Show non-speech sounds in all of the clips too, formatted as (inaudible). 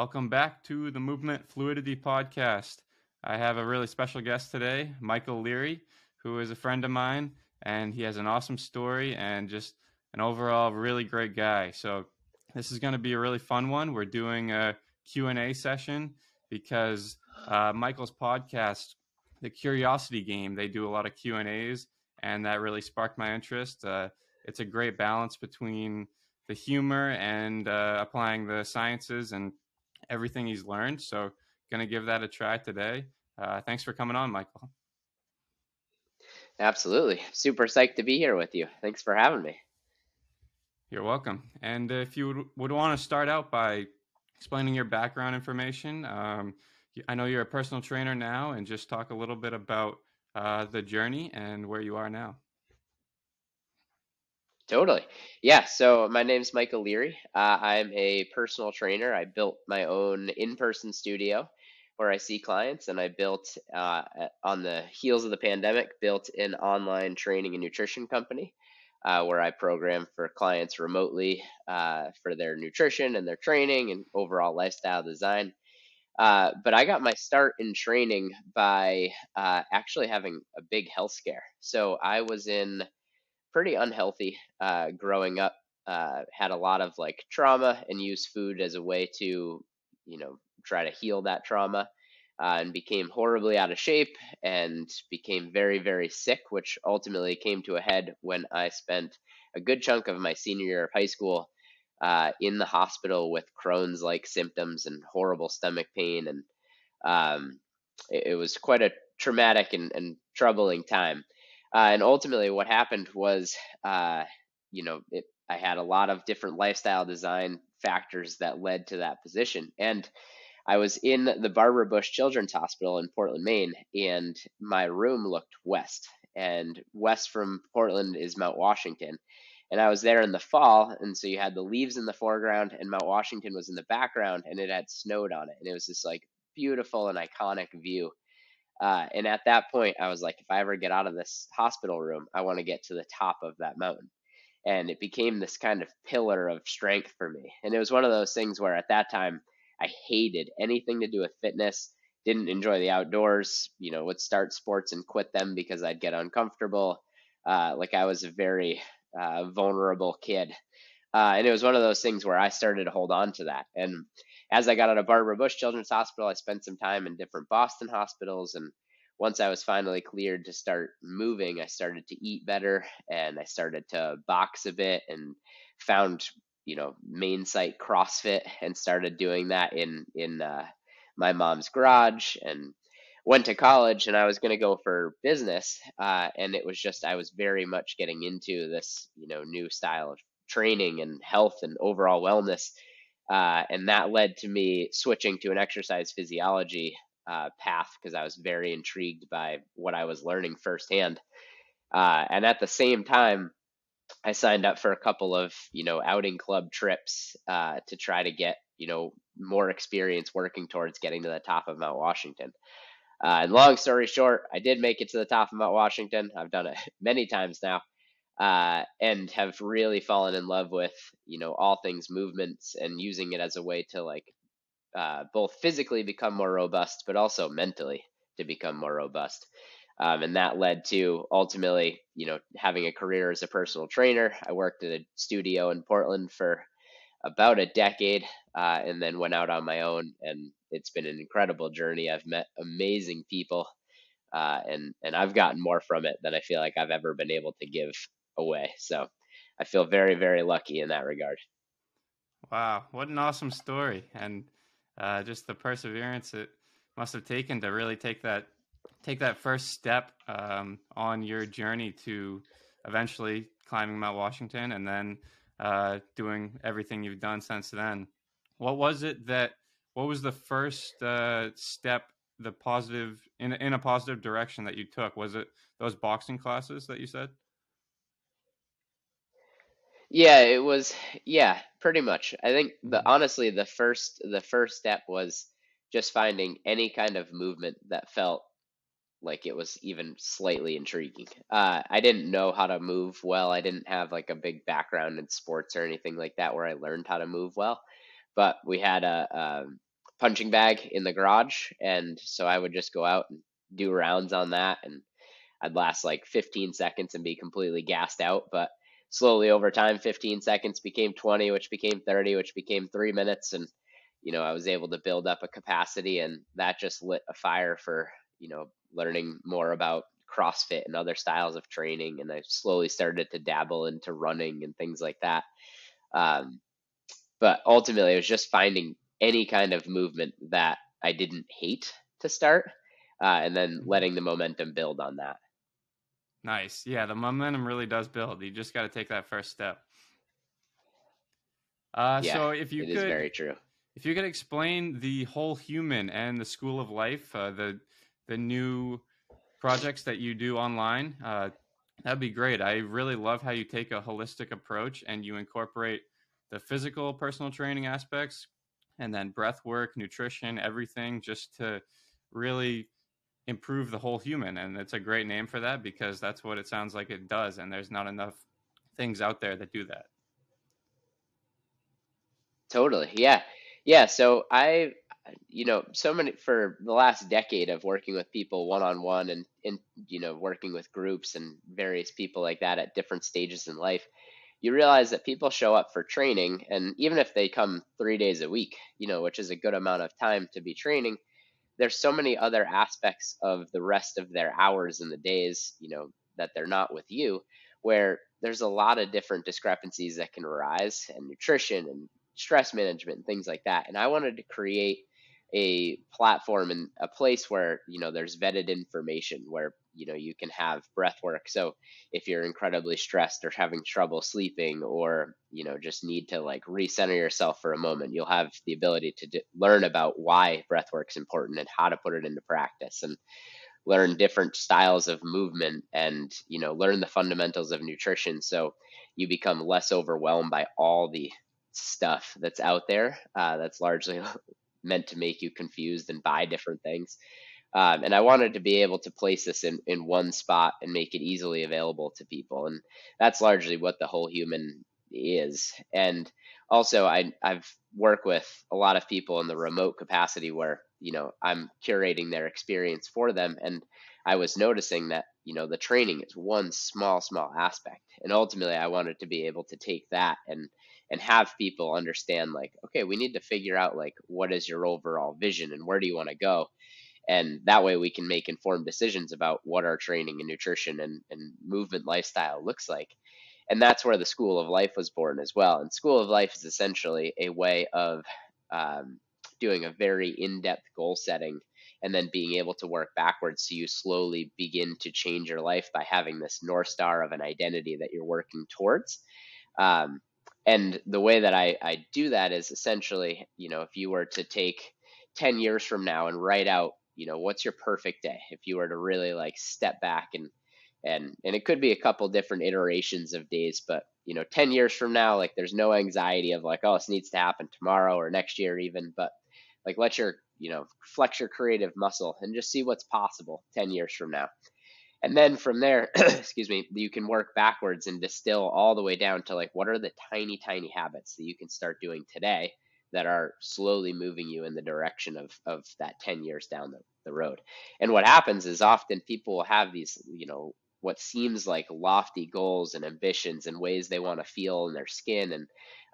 Welcome back to the Movement Fluidity Podcast. I have a really special guest today, Michael Leary, who is a friend of mine, and he has an awesome story and just an overall really great guy. So this is going to be a really fun one. We're doing a Q&A session because uh, Michael's podcast, The Curiosity Game, they do a lot of Q&As, and that really sparked my interest. Uh, it's a great balance between the humor and uh, applying the sciences and everything he's learned. So, going to give that a try today. Uh, thanks for coming on, Michael. Absolutely. Super psyched to be here with you. Thanks for having me. You're welcome. And if you would, would want to start out by explaining your background information, um, I know you're a personal trainer now, and just talk a little bit about uh, the journey and where you are now. Totally. Yeah. So my name's Michael Leary. Uh, I'm a personal trainer. I built my own in person studio where I see clients, and I built, uh, on the heels of the pandemic, built an online training and nutrition company uh, where I program for clients remotely uh, for their nutrition and their training and overall lifestyle design. Uh, but I got my start in training by uh, actually having a big health scare. So I was in pretty unhealthy uh, growing up. Uh, had a lot of like trauma and used food as a way to, you know, try to heal that trauma. Uh, and became horribly out of shape and became very, very sick, which ultimately came to a head when I spent a good chunk of my senior year of high school uh, in the hospital with Crohn's like symptoms and horrible stomach pain. And um, it, it, was quite a traumatic and, and troubling time. Uh, and ultimately, what happened was, uh, you know, it, I had a lot of different lifestyle design factors that led to that position. And I was in the Barbara Bush Children's Hospital in Portland, Maine, and my room looked west. And west from Portland is Mount Washington. And I was there in the fall, and so you had the leaves in the foreground, and Mount Washington was in the background, and it had snowed on it. And it was this like beautiful and iconic view. Uh, and at that point, I was like, if I ever get out of this hospital room, I want to get to the top of that mountain. And it became this kind of pillar of strength for me. And it was one of those things where at that time, I hated anything to do with fitness, didn't enjoy the outdoors, you know, would start sports and quit them because I'd get uncomfortable. Uh, like I was a very uh, vulnerable kid. Uh, and it was one of those things where I started to hold on to that. And as I got out of Barbara Bush Children's Hospital, I spent some time in different Boston hospitals. And once I was finally cleared to start moving, I started to eat better and I started to box a bit and found, you know, main site CrossFit and started doing that in, in, uh, my mom's garage and went to college and I was going to go for business. Uh, and it was just, I was very much getting into this, you know, new style of training and health and overall wellness uh, and that led to me switching to an exercise physiology uh, path because I was very intrigued by what I was learning firsthand. Uh, and at the same time, I signed up for a couple of you know outing club trips uh, to try to get you know more experience working towards getting to the top of Mount Washington. Uh, and long story short, I did make it to the top of Mount Washington. I've done it (laughs) many times now uh, and have really fallen in love with you know all things movements and using it as a way to like uh, both physically become more robust but also mentally to become more robust. Um, and that led to ultimately you know having a career as a personal trainer. I worked at a studio in portland for about a decade uh, and then went out on my own and it's been an incredible journey. I've met amazing people uh, and and I've gotten more from it than I feel like I've ever been able to give away. So I feel very, very lucky in that regard. Wow, what an awesome story, and uh, just the perseverance it must have taken to really take that take that first step um, on your journey to eventually climbing Mount Washington, and then uh, doing everything you've done since then. What was it that? What was the first uh, step, the positive in in a positive direction that you took? Was it those boxing classes that you said? Yeah, it was yeah, pretty much. I think the honestly the first the first step was just finding any kind of movement that felt like it was even slightly intriguing. Uh, I didn't know how to move well. I didn't have like a big background in sports or anything like that where I learned how to move well. But we had a um, punching bag in the garage, and so I would just go out and do rounds on that, and I'd last like 15 seconds and be completely gassed out. But slowly over time, 15 seconds became 20, which became 30, which became three minutes, and you know I was able to build up a capacity, and that just lit a fire for you know learning more about CrossFit and other styles of training, and I slowly started to dabble into running and things like that. Um, but ultimately, it was just finding any kind of movement that I didn't hate to start, uh, and then mm-hmm. letting the momentum build on that. Nice. Yeah, the momentum really does build. You just got to take that first step. Uh, yeah, so if you it could, very true. If you could explain the whole human and the School of Life, uh, the the new projects that you do online, uh, that'd be great. I really love how you take a holistic approach and you incorporate the physical personal training aspects and then breath work, nutrition, everything just to really improve the whole human. And it's a great name for that because that's what it sounds like it does. And there's not enough things out there that do that. Totally. Yeah. Yeah. So I, you know, so many for the last decade of working with people one on one and, and, you know, working with groups and various people like that at different stages in life you realize that people show up for training and even if they come three days a week you know which is a good amount of time to be training there's so many other aspects of the rest of their hours and the days you know that they're not with you where there's a lot of different discrepancies that can arise and nutrition and stress management and things like that. And i wanted to create a platform and a place where you know there's vetted information where you know you can have breath work. So if you're incredibly stressed or having trouble sleeping or you know just need to like recenter yourself for a moment you'll have the ability to d- learn about why breath work's important and how to put it into practice and learn different styles of movement and you know learn the fundamentals of nutrition. So you become less overwhelmed by all the stuff that's out there uh, that's largely meant to make you confused and buy different things. Um, and I wanted to be able to place this in, in one spot and make it easily available to people. And that's largely what the whole human is. And also, I, I've worked with a lot of people in the remote capacity where, you know, I'm curating their experience for them. And I was noticing that, you know, the training is one small, small aspect. And ultimately, I wanted to be able to take that and and have people understand like okay we need to figure out like what is your overall vision and where do you want to go? And that way we can make informed decisions about what our training and nutrition and, and movement lifestyle looks like. And that's where the school of life was born as well. And school of life is essentially a way of um, doing a very in-depth goal setting and then being able to work backwards. So you slowly begin to change your life by having this north star of an identity that you're working towards. Um, and the way that I, I do that is essentially, you know, if you were to take 10 years from now and write out, you know, what's your perfect day? If you were to really like step back and, and, and it could be a couple different iterations of days, but you know, 10 years from now, like there's no anxiety of like, oh, this needs to happen tomorrow or next year even, but like let your, you know, flex your creative muscle and just see what's possible 10 years from now. And then from there, (clears throat) excuse me, you can work backwards and distill all the way down to like what are the tiny, tiny habits that you can start doing today that are slowly moving you in the direction of, of that 10 years down the, the road. And what happens is often people will have these, you know, what seems like lofty goals and ambitions and ways they want to feel in their skin and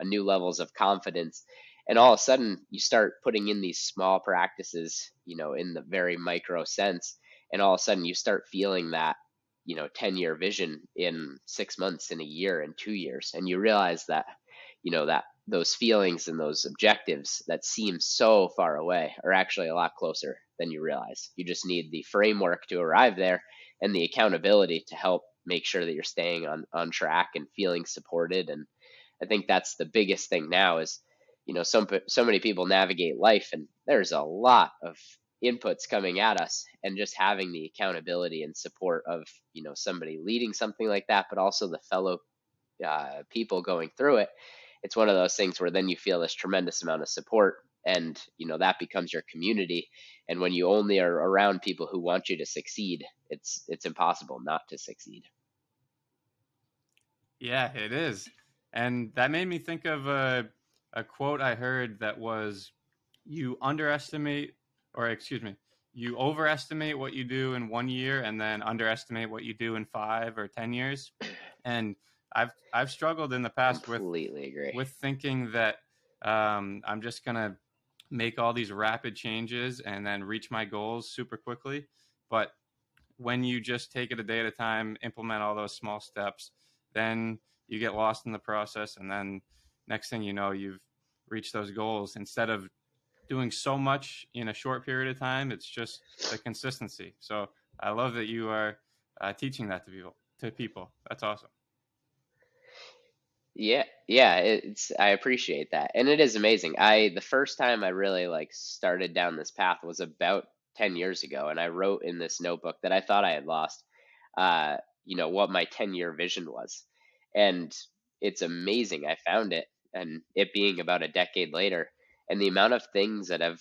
new levels of confidence. And all of a sudden you start putting in these small practices, you know, in the very micro sense and all of a sudden you start feeling that you know 10 year vision in six months in a year in two years and you realize that you know that those feelings and those objectives that seem so far away are actually a lot closer than you realize. You just need the framework to arrive there and the accountability to help make sure that you're staying on on track and feeling supported and i think that's the biggest thing now is you know some so many people navigate life and there's a lot of inputs coming at us and just having the accountability and support of you know somebody leading something like that but also the fellow uh, people going through it it's one of those things where then you feel this tremendous amount of support and you know that becomes your community. And when you only are around people who want you to succeed it's it's impossible not to succeed. Yeah it is. And that made me think of a, a quote i heard that was you underestimate, or excuse me, you overestimate what you do in one year and then underestimate what you do in five or 10 years. (clears throat) And I've, I've struggled in the past Completely with, agree. with thinking that um, I'm just going to make all these rapid changes and then reach my goals super quickly. But when you just take it a day at a time, implement all those small steps, then you get lost in the process. And then next thing you know, you've reached those goals instead of doing so much in a short period of time. It's just the consistency. So I love that you are uh, teaching that to people. To people, that's awesome. Yeah, yeah, it's I appreciate that. And it is amazing. I the first time I really like started down this path was about 10 years ago and I wrote in this notebook that I thought I had lost uh, you know, what my 10-year vision was. And it's amazing. I found it and it being about a decade later and the amount of things that have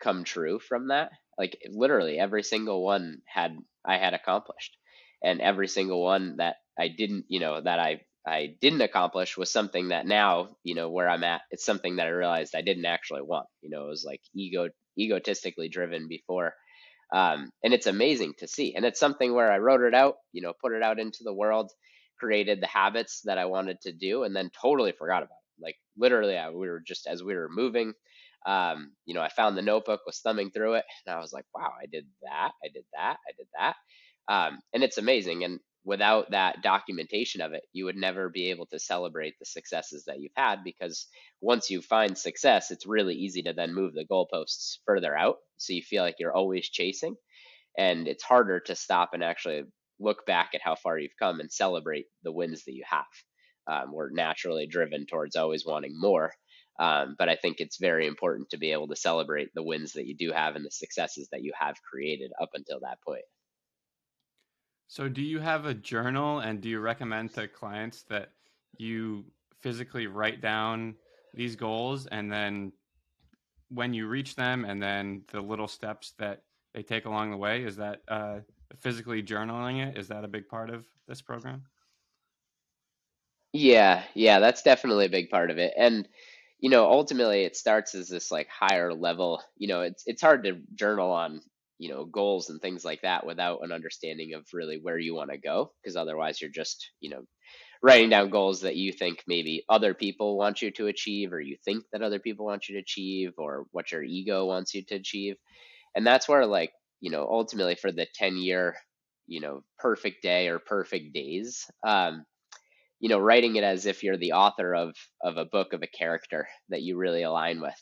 come true from that, like literally every single one had I had accomplished. And every single one that I didn't, you know, that I I didn't accomplish was something that now, you know, where I'm at, it's something that I realized I didn't actually want. You know, it was like ego egotistically driven before. Um, and it's amazing to see. And it's something where I wrote it out, you know, put it out into the world, created the habits that I wanted to do, and then totally forgot about it. Literally, I, we were just as we were moving, um, you know, I found the notebook, was thumbing through it, and I was like, wow, I did that, I did that, I did that. Um, and it's amazing. And without that documentation of it, you would never be able to celebrate the successes that you've had because once you find success, it's really easy to then move the goalposts further out. So you feel like you're always chasing, and it's harder to stop and actually look back at how far you've come and celebrate the wins that you have. Um, we're naturally driven towards always wanting more. Um, but I think it's very important to be able to celebrate the wins that you do have and the successes that you have created up until that point. So, do you have a journal and do you recommend to clients that you physically write down these goals and then when you reach them and then the little steps that they take along the way? Is that uh, physically journaling it? Is that a big part of this program? Yeah, yeah, that's definitely a big part of it. And you know, ultimately it starts as this like higher level, you know, it's it's hard to journal on you know goals and things like that without an understanding of really where you want to go because otherwise you're just you know writing down goals that you think maybe other people want you to achieve or you think that other people want you to achieve or what your ego wants you to achieve and that's where like you know ultimately for the 10 year you know perfect day or perfect days um you know writing it as if you're the author of of a book of a character that you really align with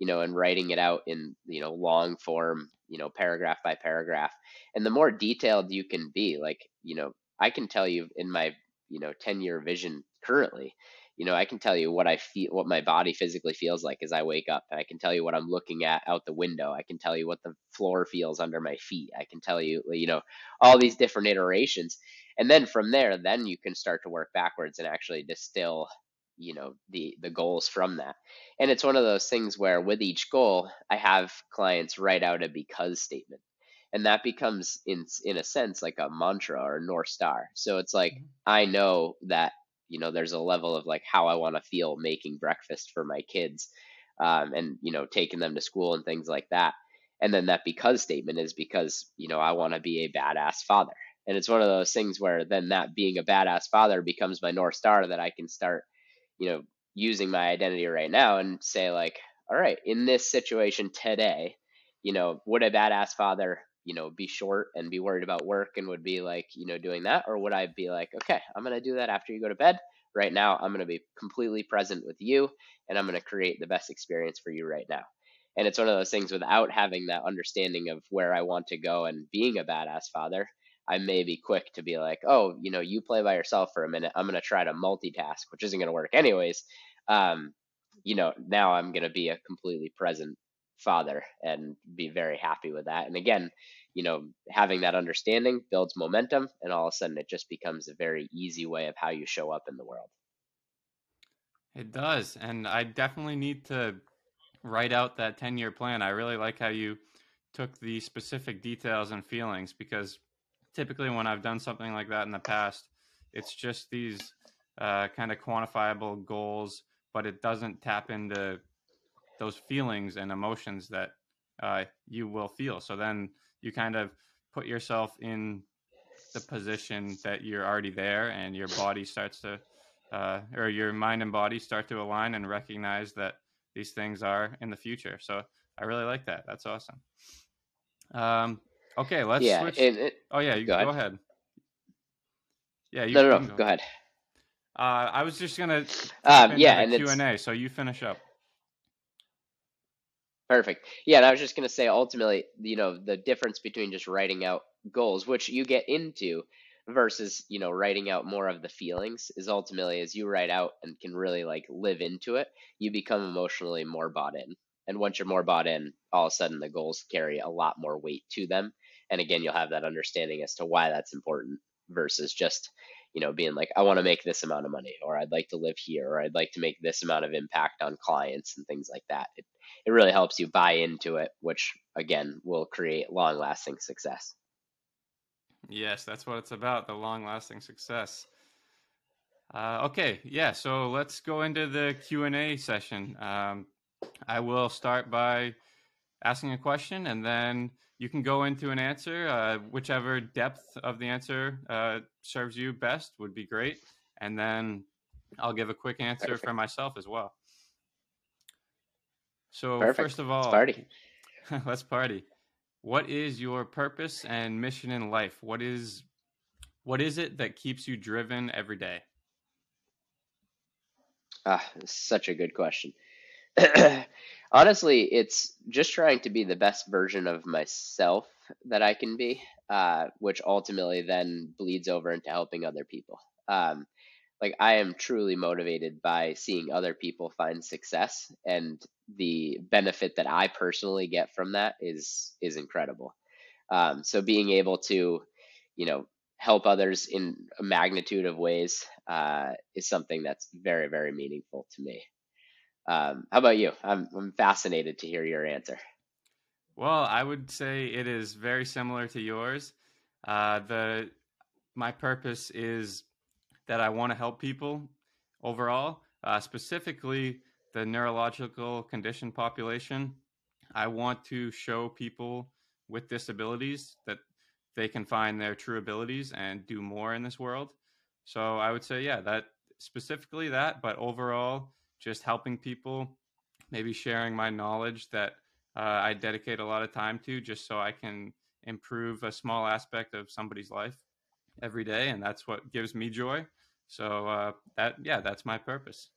you know and writing it out in you know long form you know paragraph by paragraph. And the more detailed you can be like you know i can tell you in my you know 10 year vision currently you know i can tell you what i feel what my body physically feels like as i wake up. I can tell you what i'm looking at out the window. I can tell you what the floor feels under my feet. I can tell you you know all these different iterations and then from there then you can start to work backwards and actually distill you know the the goals from that. And it's one of those things where with each goal i have clients write out a because statement. And that becomes in in a sense like a mantra or a north star. So it's like mm-hmm. i know that you know there's a level of like how i want to feel making breakfast for my kids um, and you know taking them to school and things like that. And then that because statement is because you know i want to be a badass father and it's one of those things where then that being a badass father becomes my north star that i can start you know, using my identity right now and say like, all right, in this situation today, you know, would a badass father, you know, be short and be worried about work and would be like, you know, doing that? Or would I be like, okay, I'm going to do that after you go to bed. Right now, I'm going to be completely present with you and I'm going to create the best experience for you right now. And it's one of those things without having that understanding of where I want to go and being a badass father, I may be quick to be like, oh, you know, you play by yourself for a minute. I'm going to try to multitask, which isn't going to work anyways. Um, you know, now I'm going to be a completely present father and be very happy with that. And again, you know, having that understanding builds momentum, and all of a sudden it just becomes a very easy way of how you show up in the world. It does. And I definitely need to write out that 10 year plan. I really like how you took the specific details and feelings because typically when I've done something like that in the past, it's just these uh, kind of quantifiable goals, but it doesn't tap into those feelings and emotions that uh, you will feel. So then you kind of put yourself in the position that you're already there, and your body starts to, uh, or your mind and body start to align and recognize that these things are in the future. So I really like that. That's awesome. Um, okay, let's Yeah, switch. and it, Oh yeah, you go go ahead. ahead. Yeah, you No, no, no. Go ahead. Uh, I was just gonna Um, yeah, Q and A, so you finish up. perfect. Yeah, and I was just gonna say, ultimately, you know, the difference between just writing out goals, which you get into, versus you know writing out more of the feelings, is ultimately as you write out and can really like live into it, you become emotionally more bought in. And once you're more bought in, all of a sudden the goals carry a lot more weight to them. And again, you'll have that understanding as to why that's important versus just you know, being like, I want to make this amount of money, or I'd like to live here, or I'd like to make this amount of impact on clients and things like that. It, it really helps you buy into it, which again will create long lasting success. Yes, that's what it's about, the long-lasting success. Uh, okay, yeah, so let's go into the Q and A session. Um, I will start by asking a question, and then you can go into an answer. Uh, whichever depth of the answer uh, serves you best would be great, and then I'll give a quick answer Perfect. for myself as well. So Perfect. first of all, Let's party. (laughs) Let's party. What is your purpose and mission in life? What is what is it that keeps you driven every day? Ah, such a good question. (clears throat) Honestly, it's just trying to be the best version of myself that I can be, uh, which ultimately then bleeds over into helping other people. Um, like I am truly motivated by seeing other people find success, and the benefit that I personally get from that is is incredible. Um, so being able to, you know, help others in a magnitude of ways uh, is something that's very very meaningful to me. Um, how about you? I'm I'm fascinated to hear your answer. Well, I would say it is very similar to yours. Uh, the my purpose is that I want to help people overall, uh, specifically the neurological condition population. I want to show people with disabilities that they can find their true abilities and do more in this world. So I would say, yeah, that specifically that, but overall, just helping people, maybe sharing my knowledge that uh, I dedicate a lot of time to just so I can improve a small aspect of somebody's life every day. And that's what gives me joy. So uh, that, yeah, that's my purpose.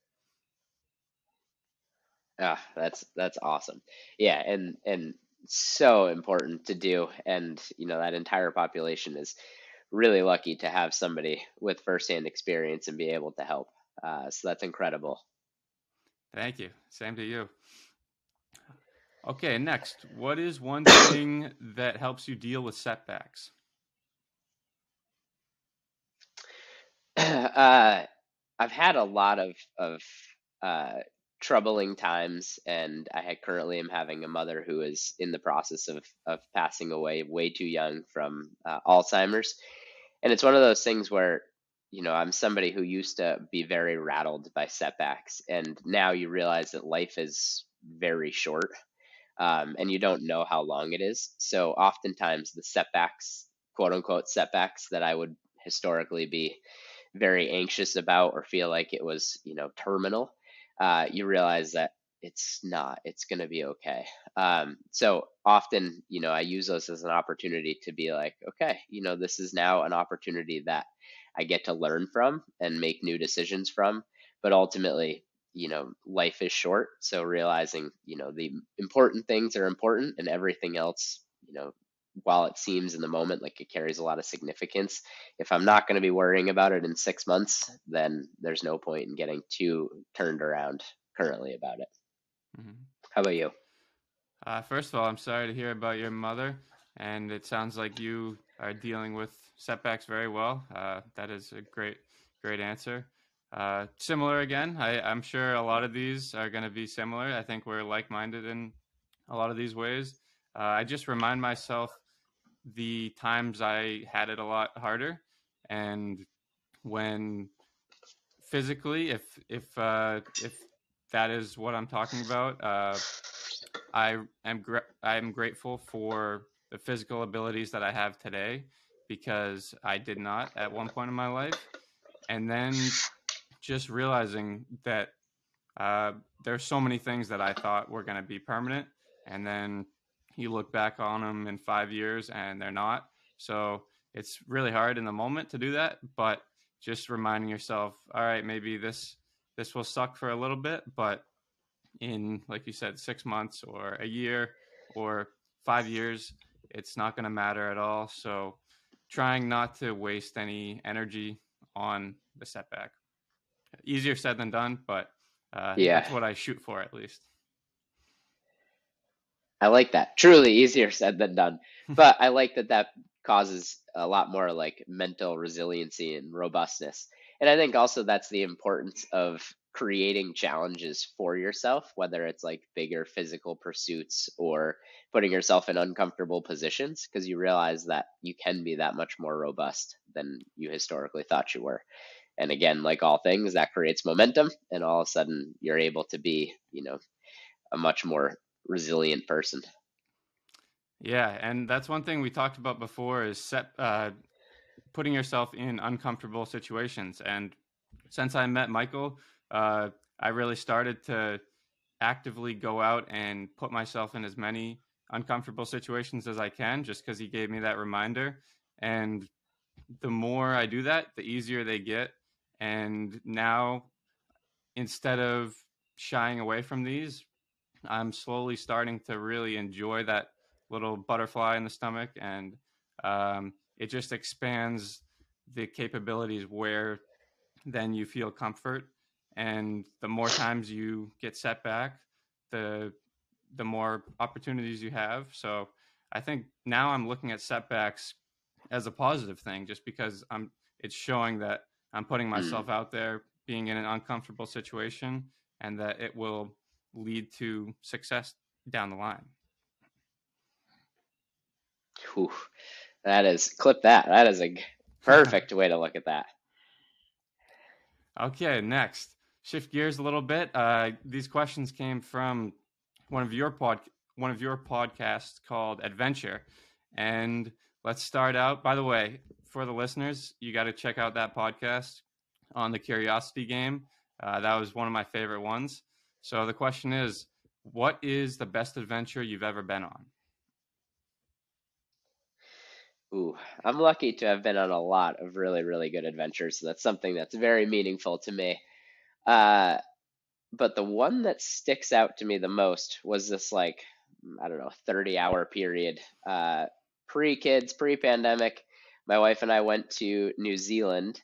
Ah, that's that's awesome. Yeah, and and so important to do. And you know that entire population is really lucky to have somebody with firsthand experience and be able to help. Uh, so that's incredible. Thank you. Same to you. Okay, next. What is one (coughs) thing that helps you deal with setbacks? (coughs) uh, I've had a lot of of uh, troubling times, and I currently am having a mother who is in the process of of passing away way too young from uh, Alzheimer's, and it's one of those things where you know I'm somebody who used to be very rattled by setbacks, and now you realize that life is very short, um, and you don't know how long it is. So oftentimes the setbacks, quote unquote setbacks, that I would historically be very anxious about or feel like it was, you know, terminal, uh, you realize that it's not, it's going to be okay. Um, so often, you know, I use those as an opportunity to be like, okay, you know, this is now an opportunity that I get to learn from and make new decisions from. But ultimately, you know, life is short. So realizing, you know, the important things are important and everything else, you know, while it seems in the moment like it carries a lot of significance, if I'm not going to be worrying about it in six months, then there's no point in getting too turned around currently about it. Mm-hmm. How about you? Uh, first of all, I'm sorry to hear about your mother, and it sounds like you are dealing with setbacks very well. Uh, that is a great, great answer. Uh, similar again, I, I'm sure a lot of these are going to be similar. I think we're like minded in a lot of these ways. Uh, I just remind myself the times I had it a lot harder, and when physically, if if uh, if that is what I'm talking about. Uh, I am gra- I'm grateful for the physical abilities that I have today because I did not at one point in my life, and then just realizing that uh, there's so many things that I thought were going to be permanent, and then you look back on them in five years and they're not. So it's really hard in the moment to do that, but just reminding yourself, all right, maybe this this will suck for a little bit, but in like you said, six months or a year or five years, it's not going to matter at all. So trying not to waste any energy on the setback. Easier said than done, but uh, yeah, that's what I shoot for at least. I like that. Truly easier said than done. (laughs) But I like that that causes a lot more like mental resiliency and robustness. And I think also that's the importance of creating challenges for yourself, whether it's like bigger physical pursuits or putting yourself in uncomfortable positions, because you realize that you can be that much more robust than you historically thought you were. And again, like all things, that creates momentum, and all of a sudden you're able to be, you know, a much more resilient person. Yeah, and that's one thing we talked about before is set uh, putting yourself in uncomfortable situations. And since I met Michael, uh, I really started to actively go out and put myself in as many uncomfortable situations as I can, just because he gave me that reminder. And the more I do that, the easier they get. And now, instead of shying away from these, I'm slowly starting to really enjoy that little butterfly in the stomach, and um, it just expands the capabilities where then you feel comfort, and the more times you get set back, the the more opportunities you have. So I think now I'm looking at setbacks as a positive thing, just because I'm it's showing that I'm putting hmm. myself out there, being in an uncomfortable situation, and that it will lead to success down the line. Whew. That is clip that. That is a (laughs) perfect way to look at that. Okay, next, shift gears a little bit. Uh, these questions came from one of your pod, one of your podcasts called Adventure, and let's start out. By the way, for the listeners, you got to check out that podcast on the Curiosity Game. Uh, that was one of my favorite ones. So the question is, what is the best adventure you've ever been on? Ooh, I'm lucky to have been on a lot of really, really good adventures. So that's something that's very meaningful to me. Uh, but the one that sticks out to me the most was this like, I don't know, 30 hour period, uh, pre kids, pre pandemic. My wife and I went to New Zealand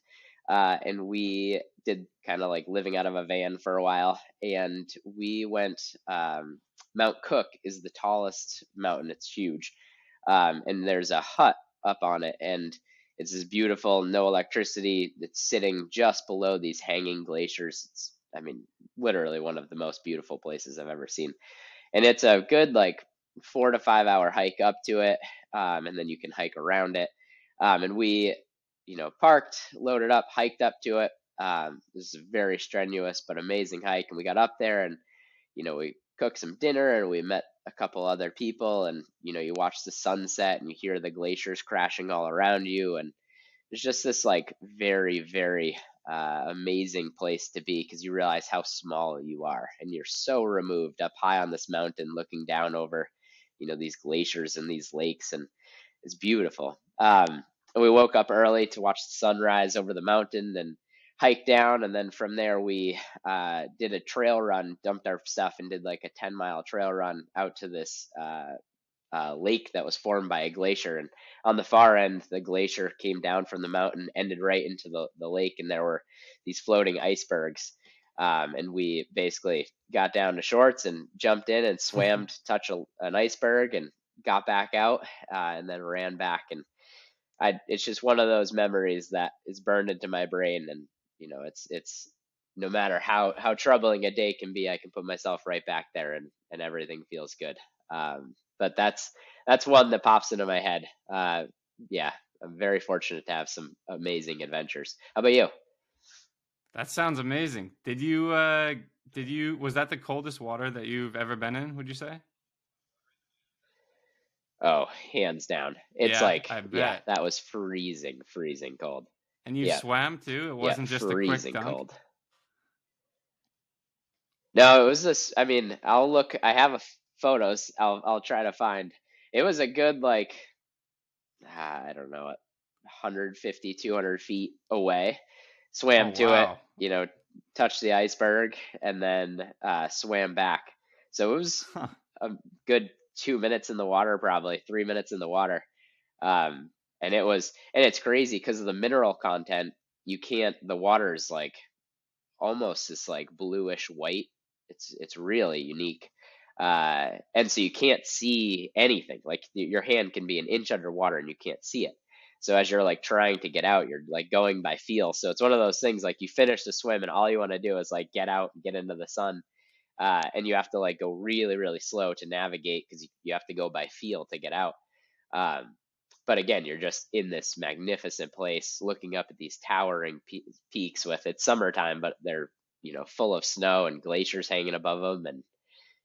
uh, and we did kind of like living out of a van for a while. And we went, um, Mount Cook is the tallest mountain, it's huge. Um, and there's a hut up on it. And it's this beautiful, no electricity that's sitting just below these hanging glaciers. It's, I mean, literally one of the most beautiful places I've ever seen. And it's a good, like, four to five hour hike up to it. Um, and then you can hike around it. Um, and we you know, parked, loaded up, hiked up to it. Um, this is a very strenuous but amazing hike, and we got up there, and you know, we cooked some dinner, and we met a couple other people, and you know, you watch the sunset, and you hear the glaciers crashing all around you, and it's just this like very, very uh, amazing place to be because you realize how small you are, and you're so removed up high on this mountain, looking down over, you know, these glaciers and these lakes, and it's beautiful. Um, and we woke up early to watch the sunrise over the mountain and hiked down and then from there we uh, did a trail run dumped our stuff and did like a 10 mile trail run out to this uh, uh, lake that was formed by a glacier and on the far end the glacier came down from the mountain ended right into the, the lake and there were these floating icebergs um, and we basically got down to shorts and jumped in and (laughs) swam to touch a, an iceberg and got back out uh, and then ran back and I it's just one of those memories that is burned into my brain, and you know, it's it's no matter how how troubling a day can be, I can put myself right back there, and and everything feels good. Um, but that's that's one that pops into my head. Uh, yeah, I'm very fortunate to have some amazing adventures. How about you? That sounds amazing. Did you uh did you was that the coldest water that you've ever been in, would you say? Oh, hands down. It's Yeah, like yeah, that was freezing, freezing cold. And you Yeah. swam too? It wasn't just a quick freezing dunk. cold. No, it was this. I mean, I'll look. I have a photos. I'll I'll try to find. It was a good like ah, I don't know, 150, 200 feet away. Swam Oh to it, you know, touched the iceberg, and then uh, swam back. So it was Huh. a good two minutes in the water, probably three minutes in the water. Um, and it was, and it's crazy because of the mineral content. You can't. The water is like almost this like bluish white. It's it's really unique. Uh, and so you can't see anything. Like your hand can be an inch underwater and you can't see it. So as you're like trying to get out, you're like going by feel. So it's one of those things like you finish the swim and all you want to do is like get out and get into the sun. Uh, and you have to like go really, really slow to navigate because you, you have to go by feel to get out. Um, but again, you're just in this magnificent place looking up at these towering pe- peaks with it's summertime, but they're, you know, full of snow and glaciers hanging above them. And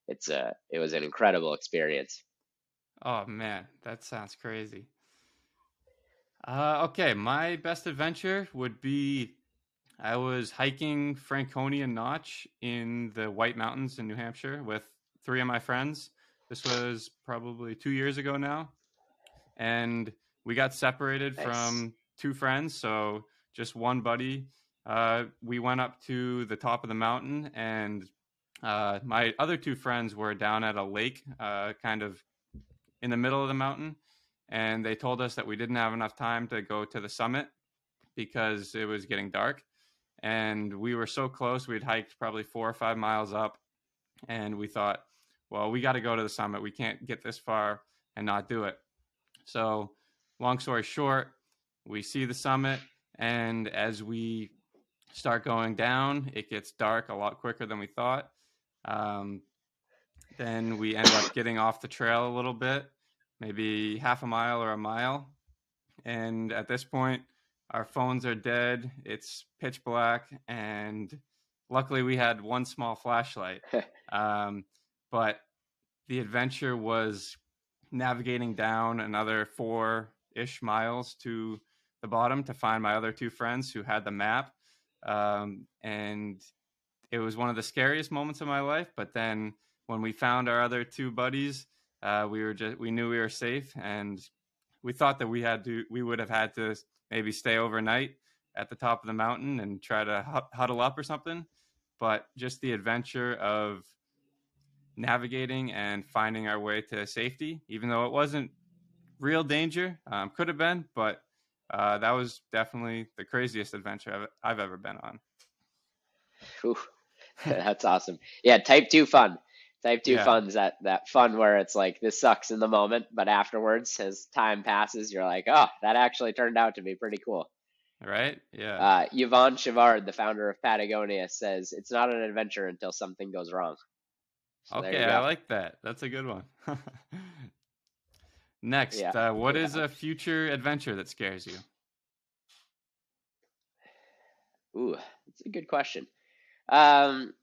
it's a, it was an incredible experience. Oh man, that sounds crazy. Uh, okay, my best adventure would be I was hiking Franconia Notch in the White Mountains in New Hampshire with three of my friends. This was probably two years ago now. And we got separated Nice. from two friends. So just one buddy. Uh, we went up to the top of the mountain, and uh, my other two friends were down at a lake, uh, kind of in the middle of the mountain. And they told us that we didn't have enough time to go to the summit because it was getting dark and we were so close we'd hiked probably four or five miles up and we thought well we got to go to the summit we can't get this far and not do it so long story short we see the summit and as we start going down it gets dark a lot quicker than we thought. Um, then we end up getting off the trail a little bit maybe half a mile or a mile. And at this point our phones are dead it's pitch black and luckily we had one small flashlight. (laughs) Um, but the adventure was navigating down another four ish miles to the bottom to find my other two friends who had the map. Um, and it was one of the scariest moments of my life but then when we found our other two buddies uh, we were just we knew we were safe and we thought that we had to we would have had to maybe stay overnight at the top of the mountain and try to hu- huddle up or something. But just the adventure of navigating and finding our way to safety even though it wasn't real danger um, could have been but uh, that was definitely the craziest adventure I've, I've ever been on Whew. (laughs) That's awesome. Yeah, type two fun. Type two Yeah. fun's that that fun where it's like this sucks in the moment, but afterwards, as time passes, you're like, oh, that actually turned out to be pretty cool. right yeah Uh, Yvon Chouinard, the founder of Patagonia, says it's not an adventure until something goes wrong. So okay i like that that's a good one (laughs) next Yeah, uh, what yeah. is a future adventure that scares you Ooh, that's a good question. Um,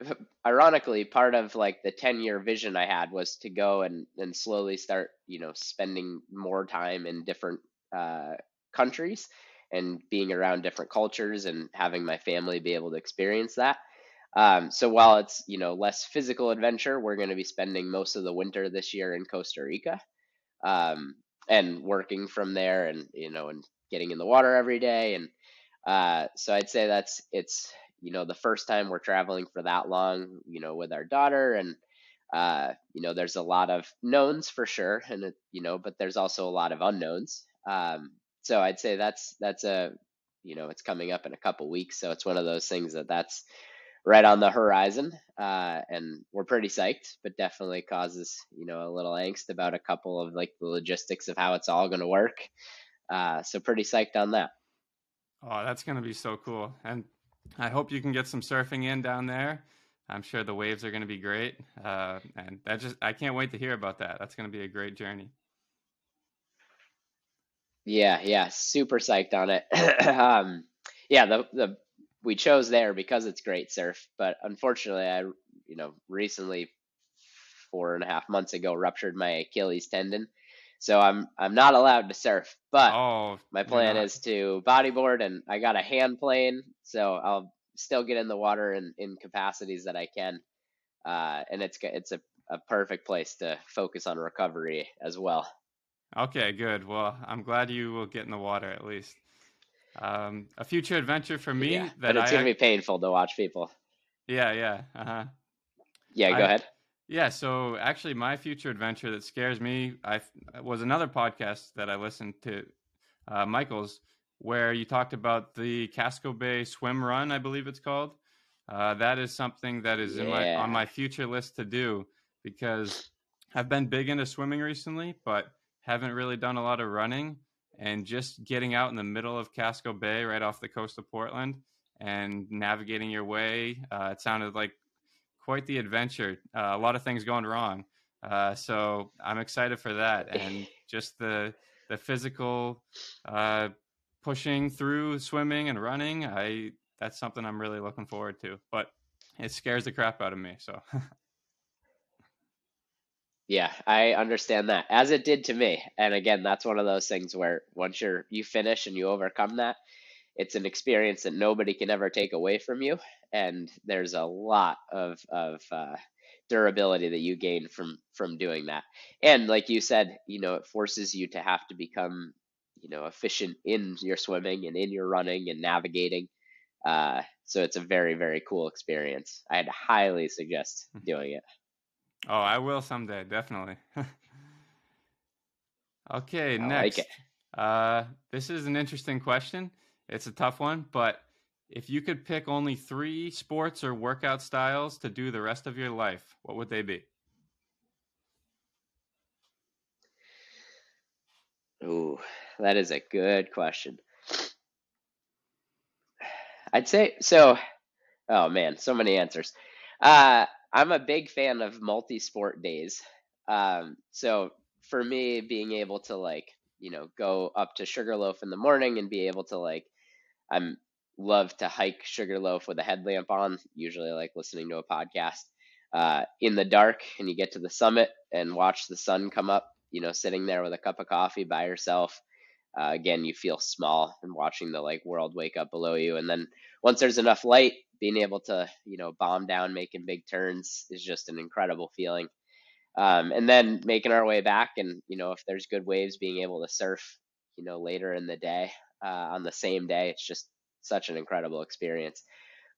(laughs) ironically, part of like the 10 year vision I had was to go and, and slowly start, you know, spending more time in different uh, countries and being around different cultures and having my family be able to experience that. Um, so while it's, you know, less physical adventure, we're going to be spending most of the winter this year in Costa Rica um, and working from there and, you know, and getting in the water every day. And uh, so I'd say that's, it's, you know, the first time we're traveling for that long, you know, with our daughter and, uh, you know, there's a lot of knowns for sure. And, it, you know, but there's also a lot of unknowns. Um, so I'd say that's, that's a, you know, it's coming up in a couple weeks. So it's one of those things that that's right on the horizon. Uh, and we're pretty psyched, but definitely causes, you know, a little angst about a couple of like the logistics of how it's all going to work. Uh, so pretty psyched on that. Oh, that's going to be so cool. And I hope you can get some surfing in down there. I'm sure the waves are going to be great. Uh, and that just, I can't wait to hear about that. That's going to be a great journey. Yeah, yeah, super psyched on it. (coughs) um, yeah, the the we chose there because it's great surf. But unfortunately, I you know recently four and a half months ago ruptured my Achilles tendon, so I'm I'm not allowed to surf. But Oh, my plan is to bodyboard, and I got a hand plane, so I'll still get in the water in, in capacities that I can. Uh, and it's it's a, a perfect place to focus on recovery as well. Okay, good. Well, I'm glad you will get in the water at least. Um, a future adventure for me Yeah, that but it's I, gonna be painful to watch people. yeah, yeah, uh-huh. Yeah, go I, ahead. yeah. So actually, my future adventure that scares me, I was another podcast that I listened to, uh, Michael's, where you talked about the Casco Bay swim run, I believe it's called. Uh, that is something that is in my on my future list to do because I've been big into swimming recently, but haven't really done a lot of running. And just getting out in the middle of Casco Bay, right off the coast of Portland, and navigating your way, uh, it sounded like quite the adventure. Uh, a lot of things going wrong, uh, so I'm excited for that, (laughs) and just the the physical uh, pushing through swimming and running. I that's something I'm really looking forward to, but it scares the crap out of me. So (laughs) yeah, I understand that as it did to me. And again, that's one of those things where once you're you finish and you overcome that, it's an experience that nobody can ever take away from you. And there's a lot of of uh, durability that you gain from from doing that. And like you said, you know, it forces you to have to become, you know, efficient in your swimming and in your running and navigating. Uh, so it's a very very cool experience. I'd highly suggest doing it. Oh, I will someday, definitely. (laughs) okay, I like next. Uh, this is an interesting question. It's a tough one, but if you could pick only three sports or workout styles to do the rest of your life, what would they be? Ooh, that is a good question. I'd say so. Oh man, so many answers. Uh, I'm a big fan of multi-sport days. Um, so for me, being able to like, you know, go up to Sugarloaf in the morning and be able to like, I'm love to hike Sugarloaf with a headlamp on, usually like listening to a podcast, uh, in the dark, and you get to the summit and watch the sun come up. You know, sitting there with a cup of coffee by yourself. Uh, again, you feel small and watching the like world wake up below you, and then once there's enough light, being able to you know bomb down, making big turns is just an incredible feeling. Um, and then making our way back, and you know if there's good waves, being able to surf, you know later in the day uh, on the same day, it's just such an incredible experience.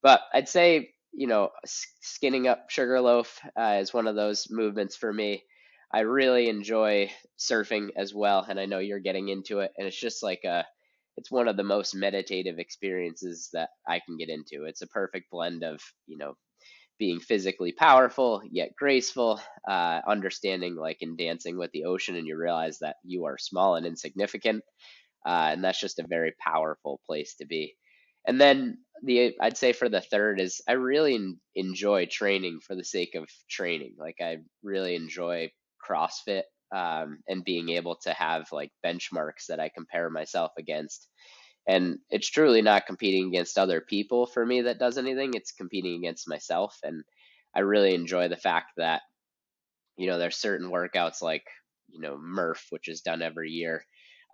But I'd say you know skinning up Sugarloaf uh, is one of those movements for me. I really enjoy surfing as well, and I know you're getting into it, and it's just like a it's one of the most meditative experiences that I can get into. It's a perfect blend of, you know, being physically powerful yet graceful, uh, understanding like in dancing with the ocean, and you realize that you are small and insignificant, uh, and that's just a very powerful place to be. And then the I'd say for the third is I really enjoy training for the sake of training. Like I really enjoy CrossFit um, and being able to have like benchmarks that I compare myself against. And it's truly not competing against other people for me that does anything. It's competing against myself. And I really enjoy the fact that, you know, there's certain workouts like, you know, Murph, which is done every year,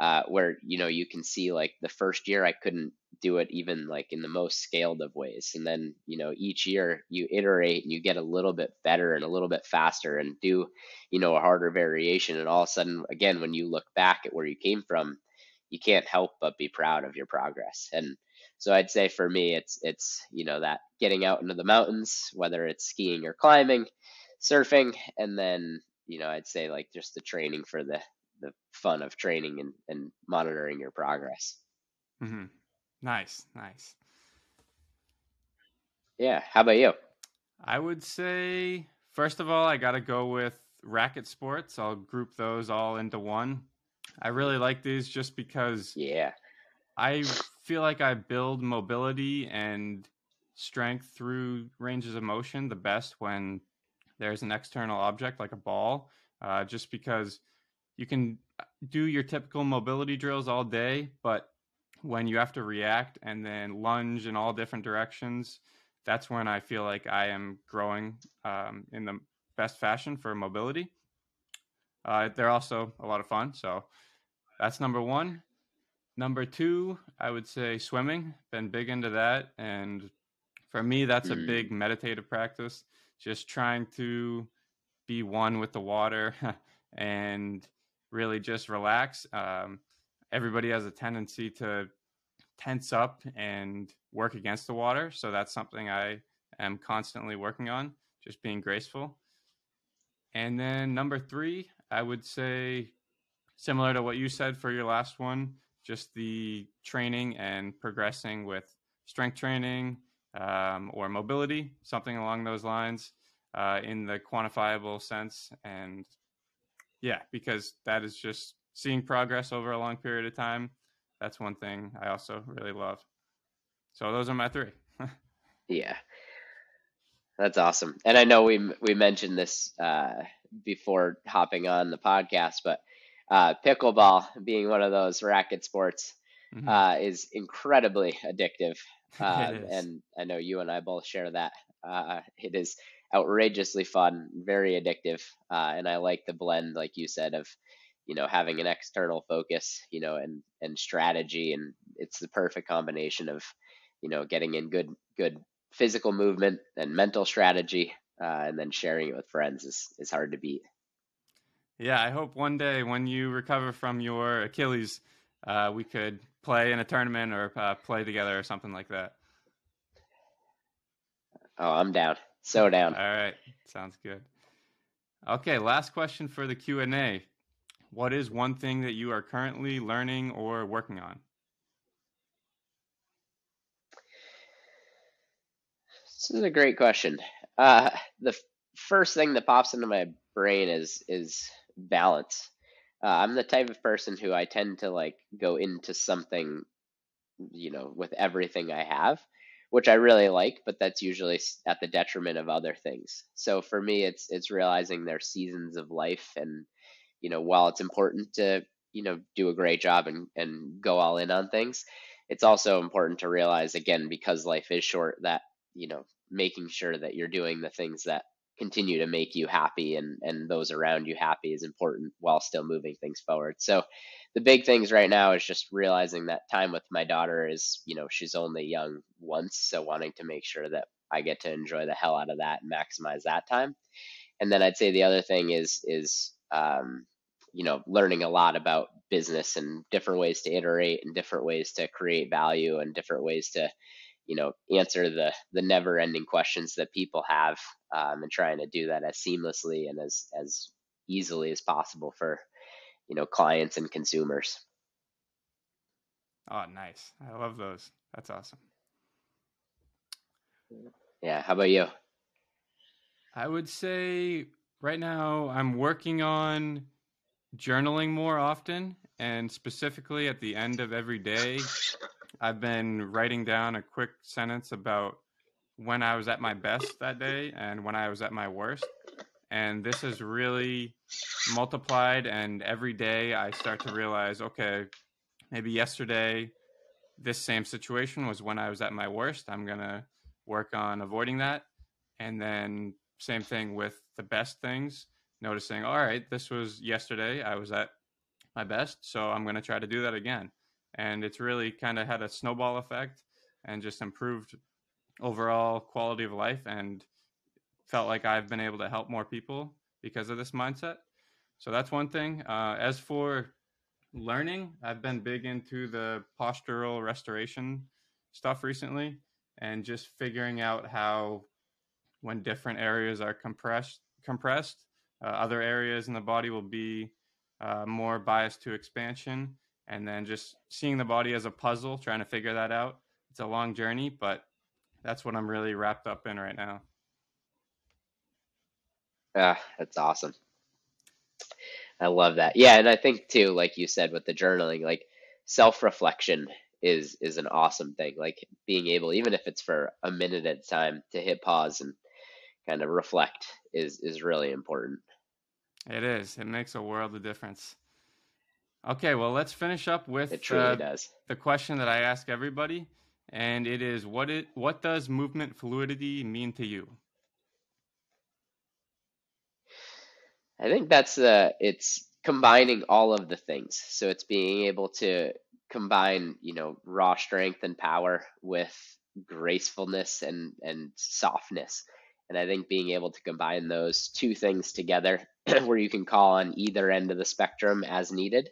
uh, where, you know, you can see like the first year I couldn't do it even like in the most scaled of ways. And then, you know, each year you iterate and you get a little bit better and a little bit faster and do, you know, a harder variation. And all of a sudden, again, when you look back at where you came from, you can't help but be proud of your progress. And so I'd say for me, it's it's you know that getting out into the mountains, whether it's skiing or climbing, surfing, and then you know I'd say like just the training for the the fun of training and, and monitoring your progress. hmm Nice, nice. Yeah. How about you? I would say, first of all, I got to go with racket sports. I'll group those all into one. I really like these just because Yeah. I feel like I build mobility and strength through ranges of motion the best when there's an external object like a ball, uh, just because you can do your typical mobility drills all day, but when you have to react and then lunge in all different directions, that's when I feel like I am growing um, in the best fashion for mobility. Uh, they're also a lot of fun. So that's number one. Number two, I would say swimming. Been big into that. And for me, that's a big mm. meditative practice. Just trying to be one with the water (laughs) and really just relax. Um, everybody has a tendency to tense up and work against the water. So that's something I am constantly working on, just being graceful. And then number three, I would say similar to what you said for your last one, just the training and progressing with strength training um, or mobility, something along those lines uh, in the quantifiable sense. And yeah, because that is just seeing progress over a long period of time. That's one thing I also really love. So those are my three. yeah. That's awesome. And I know we we mentioned this uh, before hopping on the podcast, but uh, pickleball being one of those racket sports mm-hmm. uh, is incredibly addictive. (laughs) Uh, and I know you and I both share that. Uh, it is outrageously fun, very addictive, uh, and I like the blend, like you said, of you know having an external focus, you know, and and strategy, and it's the perfect combination of you know getting in good good physical movement and mental strategy, uh, and then sharing it with friends is is hard to beat. Yeah, I hope one day when you recover from your Achilles, uh, we could play in a tournament or uh, play together or something like that. Oh, I'm down. So down. All right, sounds good. Okay, last question for the Q and A. What is one thing that you are currently learning or working on? This is a great question. Uh, the first thing that pops into my brain is is balance. Uh, I'm the type of person who I tend to like go into something, you know, with everything I have, which I really like, but that's usually at the detriment of other things. So for me, it's it's realizing there's seasons of life, and you know, while it's important to you know do a great job and and go all in on things, it's also important to realize again because life is short that you know making sure that you're doing the things that continue to make you happy and and those around you happy is important while still moving things forward so the big things right now is just realizing that time with my daughter is you know she's only young once so wanting to make sure that i get to enjoy the hell out of that and maximize that time. And then i'd say the other thing is is um, you know learning a lot about business and different ways to iterate and different ways to create value and different ways to you know answer the the never ending questions that people have um, and trying to do that as seamlessly and as as easily as possible for you know clients and consumers. Oh nice. I love those. That's awesome. Yeah how about you? I would say right now i'm working on journaling more often and specifically at the end of every day I've been writing down a quick sentence about when I was at my best that day and when I was at my worst. And this has really multiplied. And every day I start to realize, okay, maybe yesterday this same situation was when I was at my worst. I'm going to work on avoiding that. And then, same thing with the best things, noticing, all right, this was yesterday. I was at my best. So I'm going to try to do that again and it's really kind of had a snowball effect and just improved overall quality of life and felt like I've been able to help more people because of this mindset. So that's one thing. Uh, as for learning, I've been big into the postural restoration stuff recently and just figuring out how when different areas are compressed compressed uh, other areas in the body will be uh, more biased to expansion and then just seeing the body as a puzzle, trying to figure that out. It's a long journey, but that's what I'm really wrapped up in right now. Yeah, that's awesome. I love that. Yeah, and I think too, like you said with the journaling, like self-reflection is is an awesome thing. Like being able, even if it's for a minute at a time, to hit pause and kind of reflect is is really important. It is. It makes a world of difference. Okay, well, let's finish up with It truly uh, does. the question that I ask everybody, and it is what it what does movement fluidity mean to you? I think that's uh it's combining all of the things. So it's being able to combine, you know, raw strength and power with gracefulness and and softness. And I think being able to combine those two things together, (clears throat) where you can call on either end of the spectrum as needed,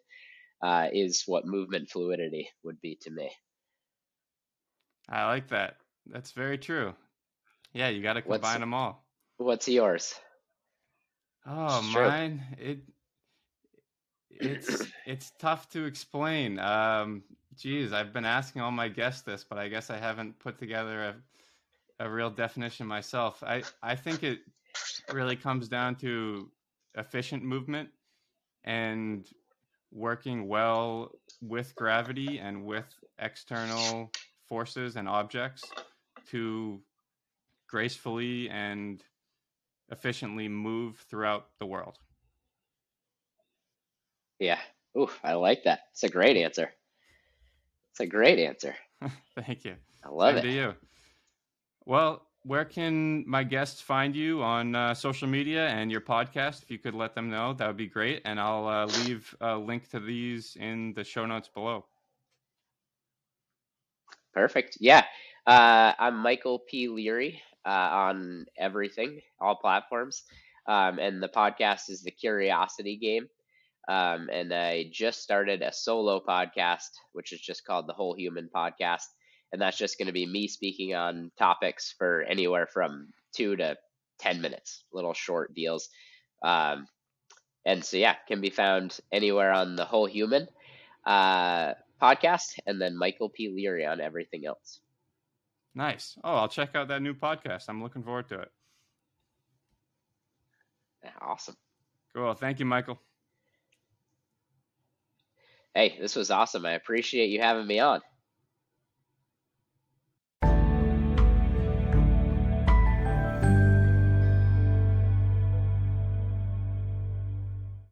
uh, is what movement fluidity would be to me. I like that. That's very true. Yeah, you got to What's combine them all. what's yours? Oh, It's mine, it it's (clears throat) it's tough to explain. Um, geez, I've been asking all my guests this, but I guess I haven't put together a a real definition myself. I I think it really comes down to efficient movement and working well with gravity and with external forces and objects to gracefully and efficiently move throughout the world. Yeah. Ooh, I like that. It's a great answer. It's a great answer. (laughs) Thank you. I love Same it. to you. Well, where can my guests find you on uh, social media and your podcast? If you could let them know, that would be great. And I'll uh, leave a link to these in the show notes below. Perfect. Yeah. Uh, I'm Michael P. Leary uh, on everything, all platforms. Um, and the podcast is The Curiosity Game. Um, and I just started a solo podcast, which is just called The Whole Human Podcast. And that's just going to be me speaking on topics for anywhere from two to 10 minutes, little short deals. Um, and so, yeah, can be found anywhere on The Whole Human uh, podcast and then Michael P. Leary on everything else. Nice. Oh, I'll check out that new podcast. I'm looking forward to it. Awesome. Cool. Thank you, Michael. Hey, this was awesome. I appreciate you having me on.